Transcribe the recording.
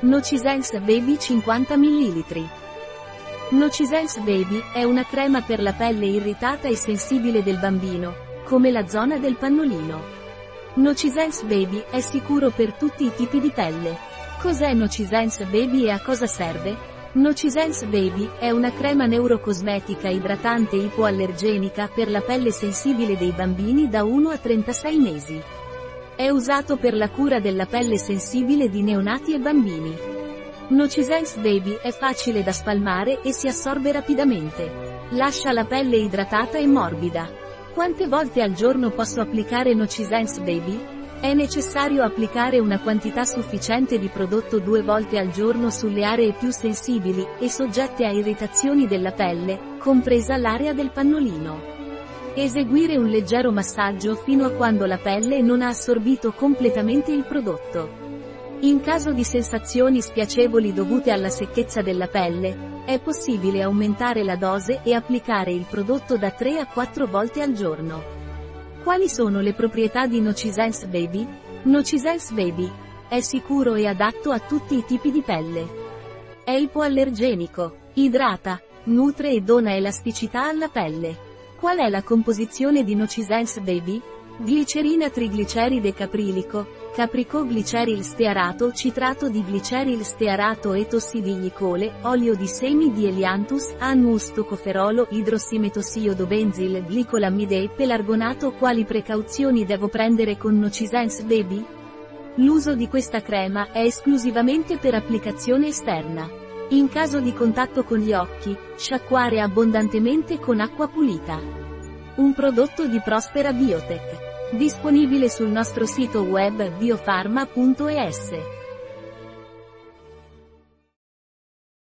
Nocisense Baby 50 ml. Nocisense Baby è una crema per la pelle irritata e sensibile del bambino, come la zona del pannolino. Nocisense Baby è sicuro per tutti i tipi di pelle. Cos'è Nocisense Baby e a cosa serve? Nocisense Baby è una crema neurocosmetica idratante ipoallergenica per la pelle sensibile dei bambini da 1 a 36 mesi. È usato per la cura della pelle sensibile di neonati e bambini. Nocisense Baby è facile da spalmare e si assorbe rapidamente. Lascia la pelle idratata e morbida. Quante volte al giorno posso applicare Nocisense Baby? È necessario applicare una quantità sufficiente di prodotto due volte al giorno sulle aree più sensibili e soggette a irritazioni della pelle, compresa l'area del pannolino. Eseguire un leggero massaggio fino a quando la pelle non ha assorbito completamente il prodotto. In caso di sensazioni spiacevoli dovute alla secchezza della pelle, è possibile aumentare la dose e applicare il prodotto da 3 a 4 volte al giorno. Quali sono le proprietà di Nocisense Baby? Nocisense Baby è sicuro e adatto a tutti i tipi di pelle. È ipoallergenico, idrata, nutre e dona elasticità alla pelle. Qual è la composizione di Nocisense Baby? Glicerina trigliceride caprilico, capricogliceril stearato citrato di gliceril stearato e tossidiglicole, olio di semi di Elianthus, annus tocoferolo idrossimetossiodo-benzil glicolamide e pelargonato Quali precauzioni devo prendere con Nocisense Baby? L'uso di questa crema è esclusivamente per applicazione esterna. In caso di contatto con gli occhi, sciacquare abbondantemente con acqua pulita. Un prodotto di Prospera Biotech. Disponibile sul nostro sito web biofarma.es.